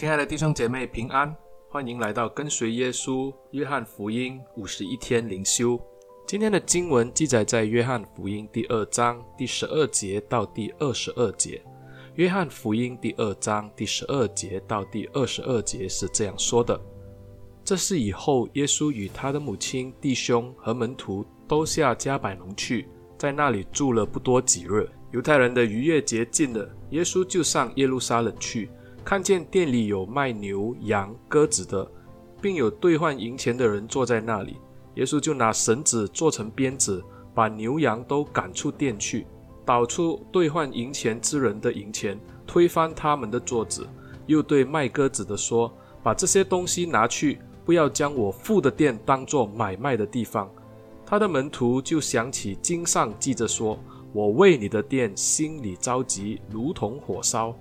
亲爱的弟兄姐妹平安，欢迎来到跟随耶稣约翰福音五十一天灵修。今天的经文记载在约翰福音第二章第十二节到第二十二节。约翰福音第二章第十二节到第二十二节是这样说的：这是以后耶稣与他的母亲、弟兄和门徒都下迦百农去，在那里住了不多几日。犹太人的逾越节近了，耶稣就上耶路撒冷去，看见店里有卖牛羊鸽子的，并有兑换银钱的人坐在那里。耶稣就拿绳子做成鞭子，把牛羊都赶出店去，倒出兑换银钱之人的银钱，推翻他们的桌子，又对卖鸽子的说：“把这些东西拿去，不要将我父的店当作买卖的地方。”他的门徒就想起经上记着说。我为你的店心里着急，如同火烧。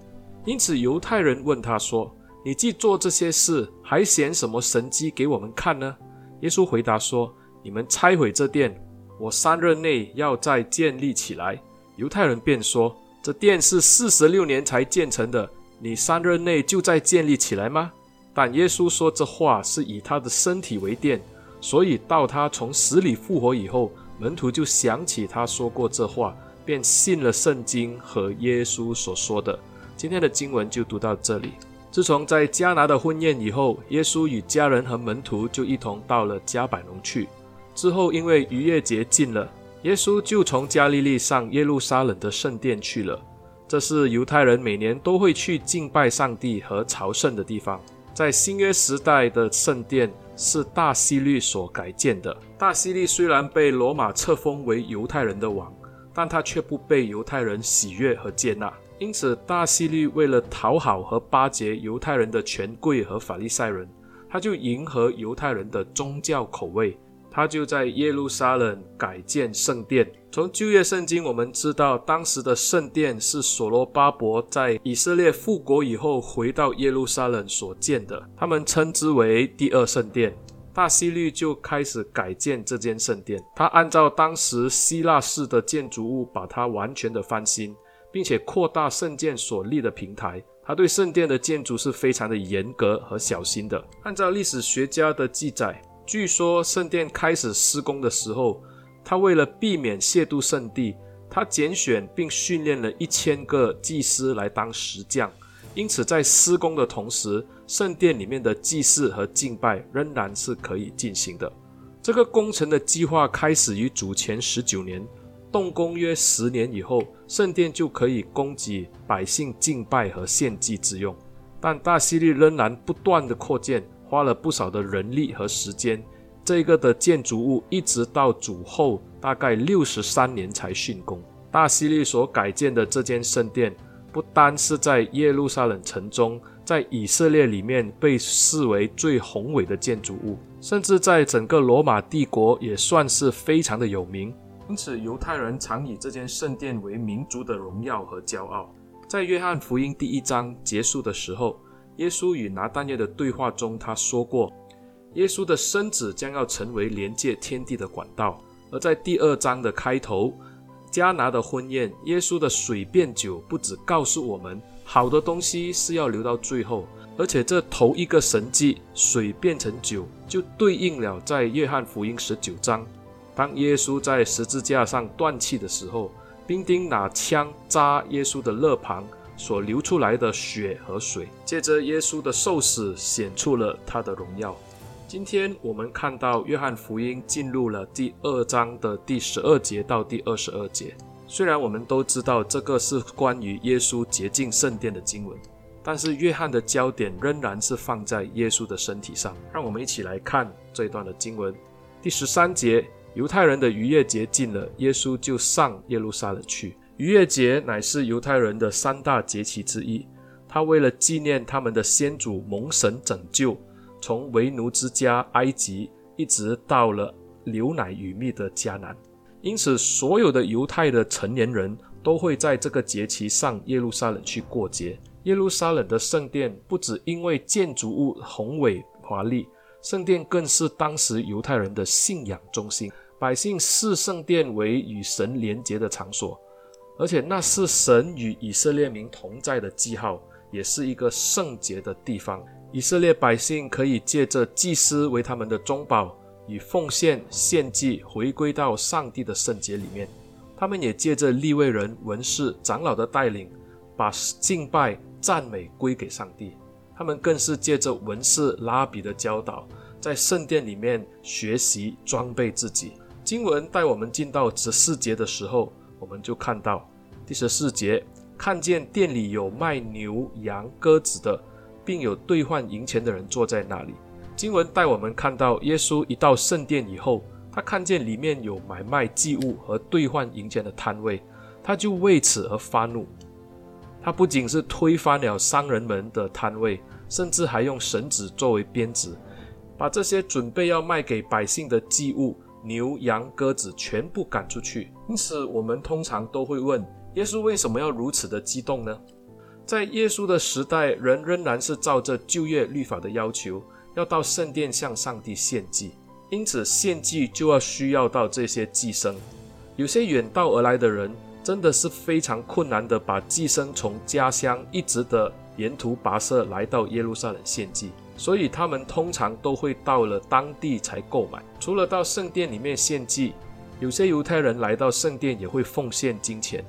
因此犹太人问他说：“你既做这些事，还显什么神迹给我们看呢？”耶稣回答说：“你们拆毁这殿，我三日内要再建立起来。”犹太人便说：“这殿是四十六年才建成的，你三日内就再建立起来吗？”但耶稣说这话是以他的身体为殿，所以到他从死里复活以后。门徒就想起他说过这话，便信了圣经和耶稣所说的。今天的经文就读到这里。自从在迦拿的婚宴以后，耶稣与家人和门徒就一同到了加百农去。之后，因为逾越节近了，耶稣就从加利利上耶路撒冷的圣殿去了。这是犹太人每年都会去敬拜上帝和朝圣的地方。在新约时代的圣殿。是大希律所改建的。大希律虽然被罗马册封为犹太人的王，但他却不被犹太人喜悦和接纳。因此，大希律为了讨好和巴结犹太人的权贵和法利赛人，他就迎合犹太人的宗教口味，他就在耶路撒冷改建圣殿。从旧约圣经，我们知道当时的圣殿是所罗巴伯在以色列复国以后回到耶路撒冷所建的，他们称之为第二圣殿。大希律就开始改建这间圣殿，他按照当时希腊式的建筑物，把它完全的翻新，并且扩大圣殿所立的平台。他对圣殿的建筑是非常的严格和小心的。按照历史学家的记载，据说圣殿开始施工的时候，他为了避免亵渎圣地，他拣选并训练了一千个祭司来当石匠。因此，在施工的同时，圣殿里面的祭祀和敬拜仍然是可以进行的。这个工程的计划开始于主前十九年，动工约十年以后，圣殿就可以供给百姓敬拜和献祭之用。但大希律仍然不断的扩建，花了不少的人力和时间。这个的建筑物一直到主后大概六十三年才竣工。大希律所改建的这间圣殿，不单是在耶路撒冷城中，在以色列里面被视为最宏伟的建筑物，甚至在整个罗马帝国也算是非常的有名。因此，犹太人常以这间圣殿为民族的荣耀和骄傲。在约翰福音第一章结束的时候，耶稣与拿但业的对话中，他说过。耶稣的身子将要成为连接天地的管道，而在第二章的开头，迦拿的婚宴，耶稣的水变酒，不只告诉我们好的东西是要留到最后，而且这头一个神迹，水变成酒，就对应了在约翰福音十九章，当耶稣在十字架上断气的时候，兵丁拿枪扎耶稣的肋旁所流出来的血和水，借着耶稣的受死显出了他的荣耀。今天我们看到约翰福音进入了第二章的第十二节到第二十二节。虽然我们都知道这个是关于耶稣洁净圣殿的经文，但是约翰的焦点仍然是放在耶稣的身体上。让我们一起来看这一段的经文。第十三节，犹太人的逾越节近了，耶稣就上耶路撒冷去。逾越节乃是犹太人的三大节期之一，他为了纪念他们的先祖蒙神拯救。从为奴之家埃及，一直到了牛奶与蜜的迦南，因此所有的犹太的成年人都会在这个节期上耶路撒冷去过节。耶路撒冷的圣殿不只因为建筑物宏伟华丽，圣殿更是当时犹太人的信仰中心，百姓视圣殿为与神连结的场所，而且那是神与以色列民同在的记号。也是一个圣洁的地方。以色列百姓可以借着祭司为他们的中保，以奉献献祭回归到上帝的圣洁里面。他们也借着利未人、文士、长老的带领，把敬拜、赞美归给上帝。他们更是借着文士拉比的教导，在圣殿里面学习装备自己。经文带我们进到十四节的时候，我们就看到第十四节，看见店里有卖牛羊鸽子的。并有兑换银钱的人坐在那里。经文带我们看到，耶稣一到圣殿以后，他看见里面有买卖祭物和兑换银钱的摊位，他就为此而发怒。他不仅是推翻了商人们的摊位，甚至还用绳子作为鞭子，把这些准备要卖给百姓的祭物——牛羊鸽子——全部赶出去。因此，我们通常都会问：耶稣为什么要如此的激动呢？在耶稣的时代，人仍然是照着旧约律法的要求，要到圣殿向上帝献祭，因此献祭就要需要到这些祭牲。有些远道而来的人，真的是非常困难的，把祭牲从家乡一直的沿途跋涉来到耶路撒冷献祭，所以他们通常都会到了当地才购买。除了到圣殿里面献祭，有些犹太人来到圣殿也会奉献金钱。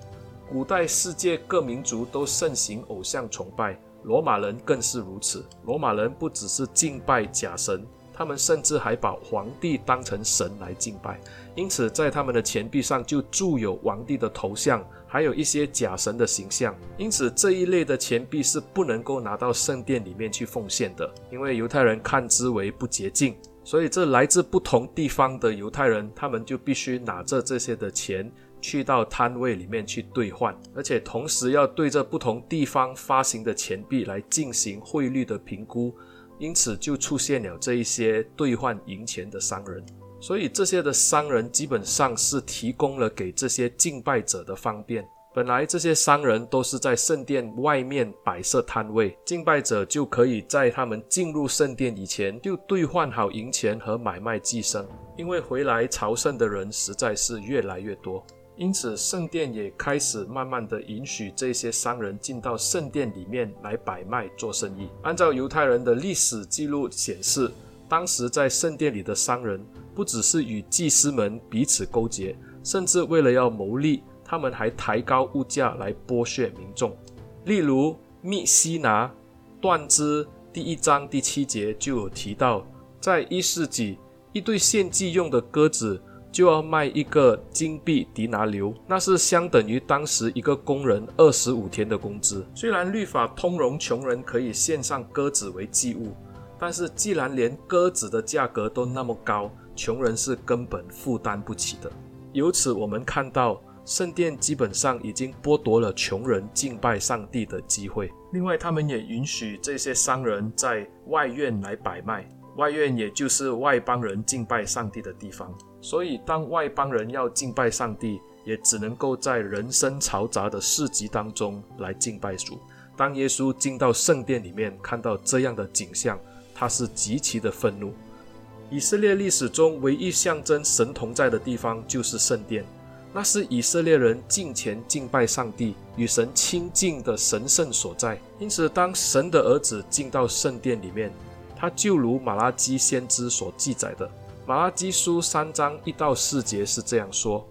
古代世界各民族都盛行偶像崇拜，罗马人更是如此。罗马人不只是敬拜假神，他们甚至还把皇帝当成神来敬拜。因此，在他们的钱币上就铸有皇帝的头像，还有一些假神的形象。因此，这一类的钱币是不能够拿到圣殿里面去奉献的，因为犹太人看之为不洁净。所以，这来自不同地方的犹太人，他们就必须拿着这些的钱。去到摊位里面去兑换，而且同时要对着不同地方发行的钱币来进行汇率的评估，因此就出现了这一些兑换银钱的商人。所以这些的商人基本上是提供了给这些敬拜者的方便。本来这些商人都是在圣殿外面摆设摊位，敬拜者就可以在他们进入圣殿以前就兑换好银钱和买卖寄生，因为回来朝圣的人实在是越来越多。因此，圣殿也开始慢慢的允许这些商人进到圣殿里面来摆卖做生意。按照犹太人的历史记录显示，当时在圣殿里的商人不只是与祭司们彼此勾结，甚至为了要牟利，他们还抬高物价来剥削民众。例如，密西拿断肢第一章第七节就有提到，在一世纪，一对献祭用的鸽子。就要卖一个金币迪拿流，那是相等于当时一个工人二十五天的工资。虽然律法通融穷人可以献上鸽子为祭物，但是既然连鸽子的价格都那么高，穷人是根本负担不起的。由此我们看到，圣殿基本上已经剥夺了穷人敬拜上帝的机会。另外，他们也允许这些商人在外院来摆卖。外院也就是外邦人敬拜上帝的地方，所以当外邦人要敬拜上帝，也只能够在人声嘈杂的市集当中来敬拜主。当耶稣进到圣殿里面，看到这样的景象，他是极其的愤怒。以色列历史中唯一象征神同在的地方就是圣殿，那是以色列人敬前敬拜上帝、与神亲近的神圣所在。因此，当神的儿子进到圣殿里面，他就如马拉基先知所记载的，马拉基书三章一到四节是这样说：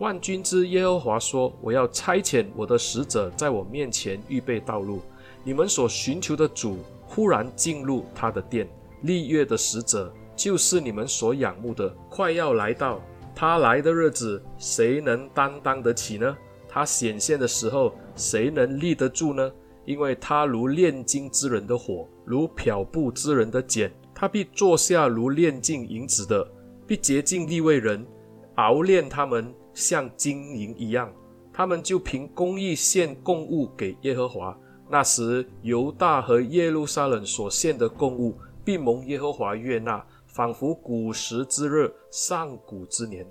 万军之耶和华说，我要差遣我的使者在我面前预备道路。你们所寻求的主忽然进入他的殿，立约的使者就是你们所仰慕的，快要来到。他来的日子，谁能担当得起呢？他显现的时候，谁能立得住呢？因为他如炼金之人的火，如漂布之人的碱，他必坐下如炼净银子的，必洁净利未人，熬炼他们像金银一样。他们就凭公义献供物给耶和华。那时，犹大和耶路撒冷所献的供物，必蒙耶和华悦纳，仿佛古时之日，上古之年。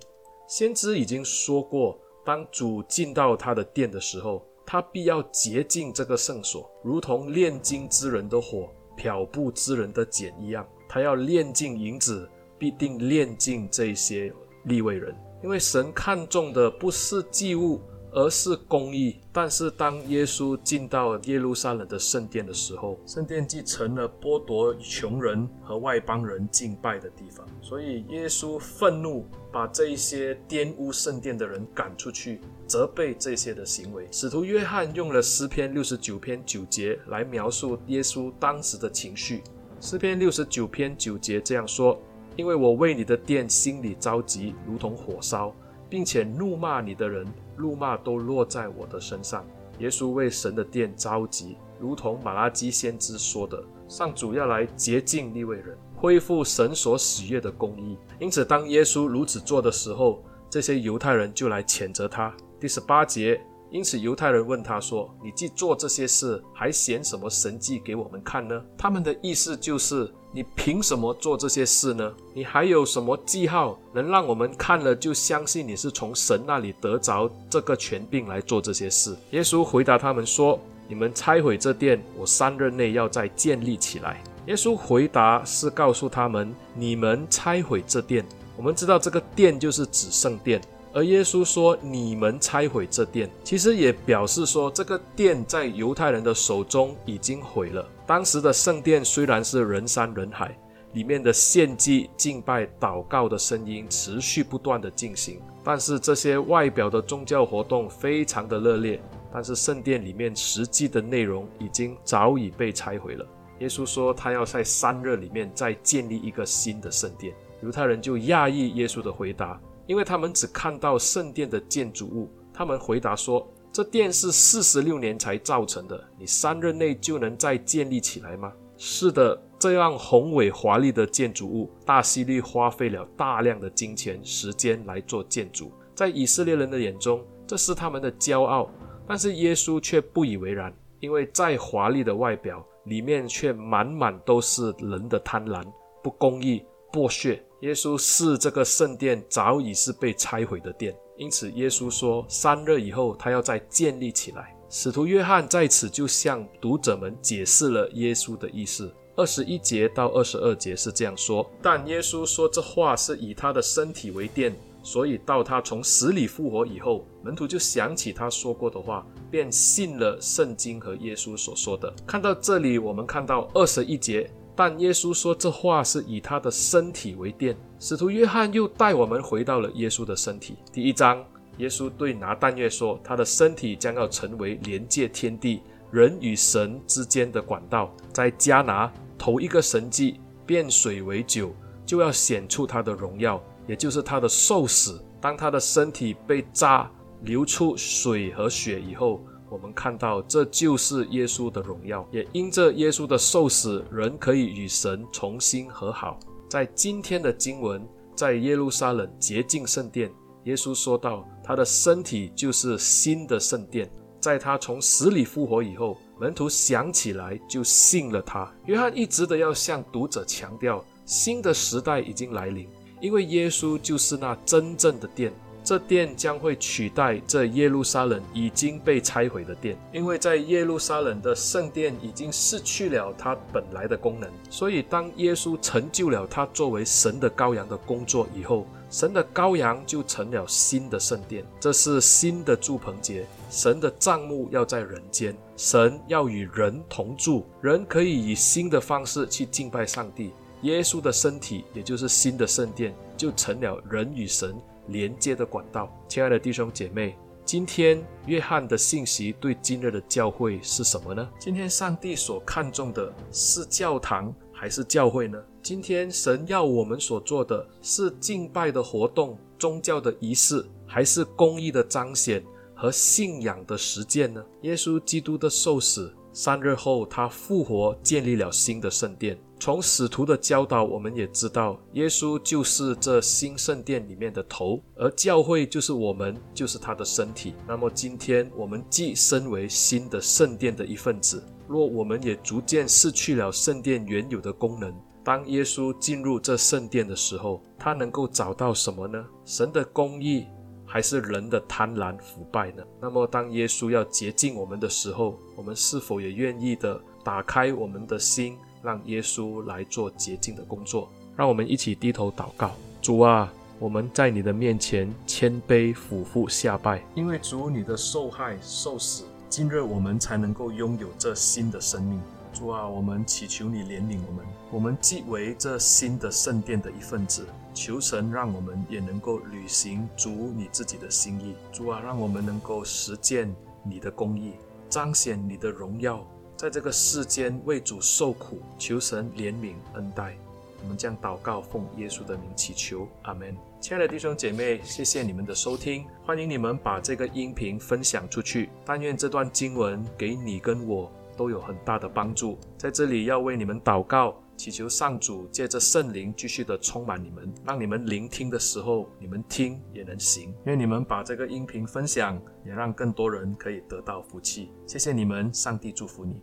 先知已经说过，当主进到他的殿的时候。他必要洁净这个圣所，如同炼金之人的火、漂布之人的碱一样。他要炼净银子，必定炼净这些利未人，因为神看重的不是祭物，而是公义。但是当耶稣进到耶路撒冷的圣殿的时候，圣殿既成了剥夺穷人和外邦人敬拜的地方，所以耶稣愤怒，把这一些玷污圣殿的人赶出去，责备这些的行为。使徒约翰用了诗篇六十九篇九节来描述耶稣当时的情绪。诗篇六十九篇九节这样说：“因为我为你的殿心里着急，如同火烧，并且怒骂你的人，怒骂都落在我的身上。”耶稣为神的殿着急，如同马拉基先知说的：“上主要来洁净利未人，恢复神所喜悦的公义。”因此，当耶稣如此做的时候，这些犹太人就来谴责他。第十八节。因此，犹太人问他说：“你既做这些事，还显什么神迹给我们看呢？”他们的意思就是：“你凭什么做这些事呢？你还有什么记号能让我们看了就相信你是从神那里得着这个权柄来做这些事？”耶稣回答他们说：“你们拆毁这殿，我三日内要再建立起来。”耶稣回答是告诉他们：“你们拆毁这殿。”我们知道这个殿就是指圣殿。而耶稣说：“你们拆毁这殿，其实也表示说，这个殿在犹太人的手中已经毁了。当时的圣殿虽然是人山人海，里面的献祭、敬拜、祷告的声音持续不断地进行，但是这些外表的宗教活动非常的热烈，但是圣殿里面实际的内容已经早已被拆毁了。耶稣说，他要在三日里面再建立一个新的圣殿。犹太人就讶异耶稣的回答。因为他们只看到圣殿的建筑物，他们回答说：“这殿是四十六年才造成的，你三日内就能再建立起来吗？”是的，这样宏伟华丽的建筑物，大希律花费了大量的金钱、时间来做建筑，在以色列人的眼中，这是他们的骄傲。但是耶稣却不以为然，因为再华丽的外表，里面却满满都是人的贪婪、不公义、剥削。耶稣是这个圣殿早已是被拆毁的殿，因此耶稣说三日以后他要再建立起来。使徒约翰在此就向读者们解释了耶稣的意思。二十一节到二十二节是这样说：但耶稣说这话是以他的身体为殿，所以到他从死里复活以后，门徒就想起他说过的话，便信了圣经和耶稣所说的。看到这里，我们看到二十一节。但耶稣说这话是以他的身体为殿。使徒约翰又带我们回到了耶稣的身体。第一章，耶稣对拿但业说，他的身体将要成为连接天地、人与神之间的管道。在迦拿头一个神迹，变水为酒，就要显出他的荣耀，也就是他的受死。当他的身体被扎，流出水和血以后。我们看到，这就是耶稣的荣耀，也因着耶稣的受死，人可以与神重新和好。在今天的经文，在耶路撒冷洁净圣殿，耶稣说道，他的身体就是新的圣殿。在他从死里复活以后，门徒想起来就信了他。约翰一直的要向读者强调，新的时代已经来临，因为耶稣就是那真正的殿。这殿将会取代这耶路撒冷已经被拆毁的殿，因为在耶路撒冷的圣殿已经失去了它本来的功能。所以，当耶稣成就了他作为神的羔羊的工作以后，神的羔羊就成了新的圣殿。这是新的住棚节，神的帐幕要在人间，神要与人同住，人可以以新的方式去敬拜上帝。耶稣的身体，也就是新的圣殿，就成了人与神。连接的管道，亲爱的弟兄姐妹，今天约翰的信息对今日的教会是什么呢？今天上帝所看重的是教堂还是教会呢？今天神要我们所做的是敬拜的活动、宗教的仪式，还是公益的彰显和信仰的实践呢？耶稣基督的受死，三日后他复活，建立了新的圣殿。从使徒的教导，我们也知道，耶稣就是这新圣殿里面的头，而教会就是我们，就是他的身体。那么今天，我们既身为新的圣殿的一份子，若我们也逐渐失去了圣殿原有的功能，当耶稣进入这圣殿的时候，他能够找到什么呢？神的公义，还是人的贪婪腐败呢？那么当耶稣要洁净我们的时候，我们是否也愿意的打开我们的心？让耶稣来做洁净的工作，让我们一起低头祷告。主啊，我们在你的面前谦卑俯伏下拜，因为主你的受害受死，今日我们才能够拥有这新的生命。主啊，我们祈求你怜悯我们，我们既为这新的圣殿的一份子，求神让我们也能够履行主你自己的心意。主啊，让我们能够实践你的公义，彰显你的荣耀，在这个世间为主受苦，求神怜悯恩待。我们将祷告奉耶稣的名祈求，阿门。亲爱的弟兄姐妹，谢谢你们的收听，欢迎你们把这个音频分享出去。但愿这段经文给你跟我都有很大的帮助。在这里要为你们祷告，祈求上主借着圣灵继续的充满你们，让你们聆听的时候，你们听也能行。愿你们把这个音频分享，也让更多人可以得到福气。谢谢你们，上帝祝福你。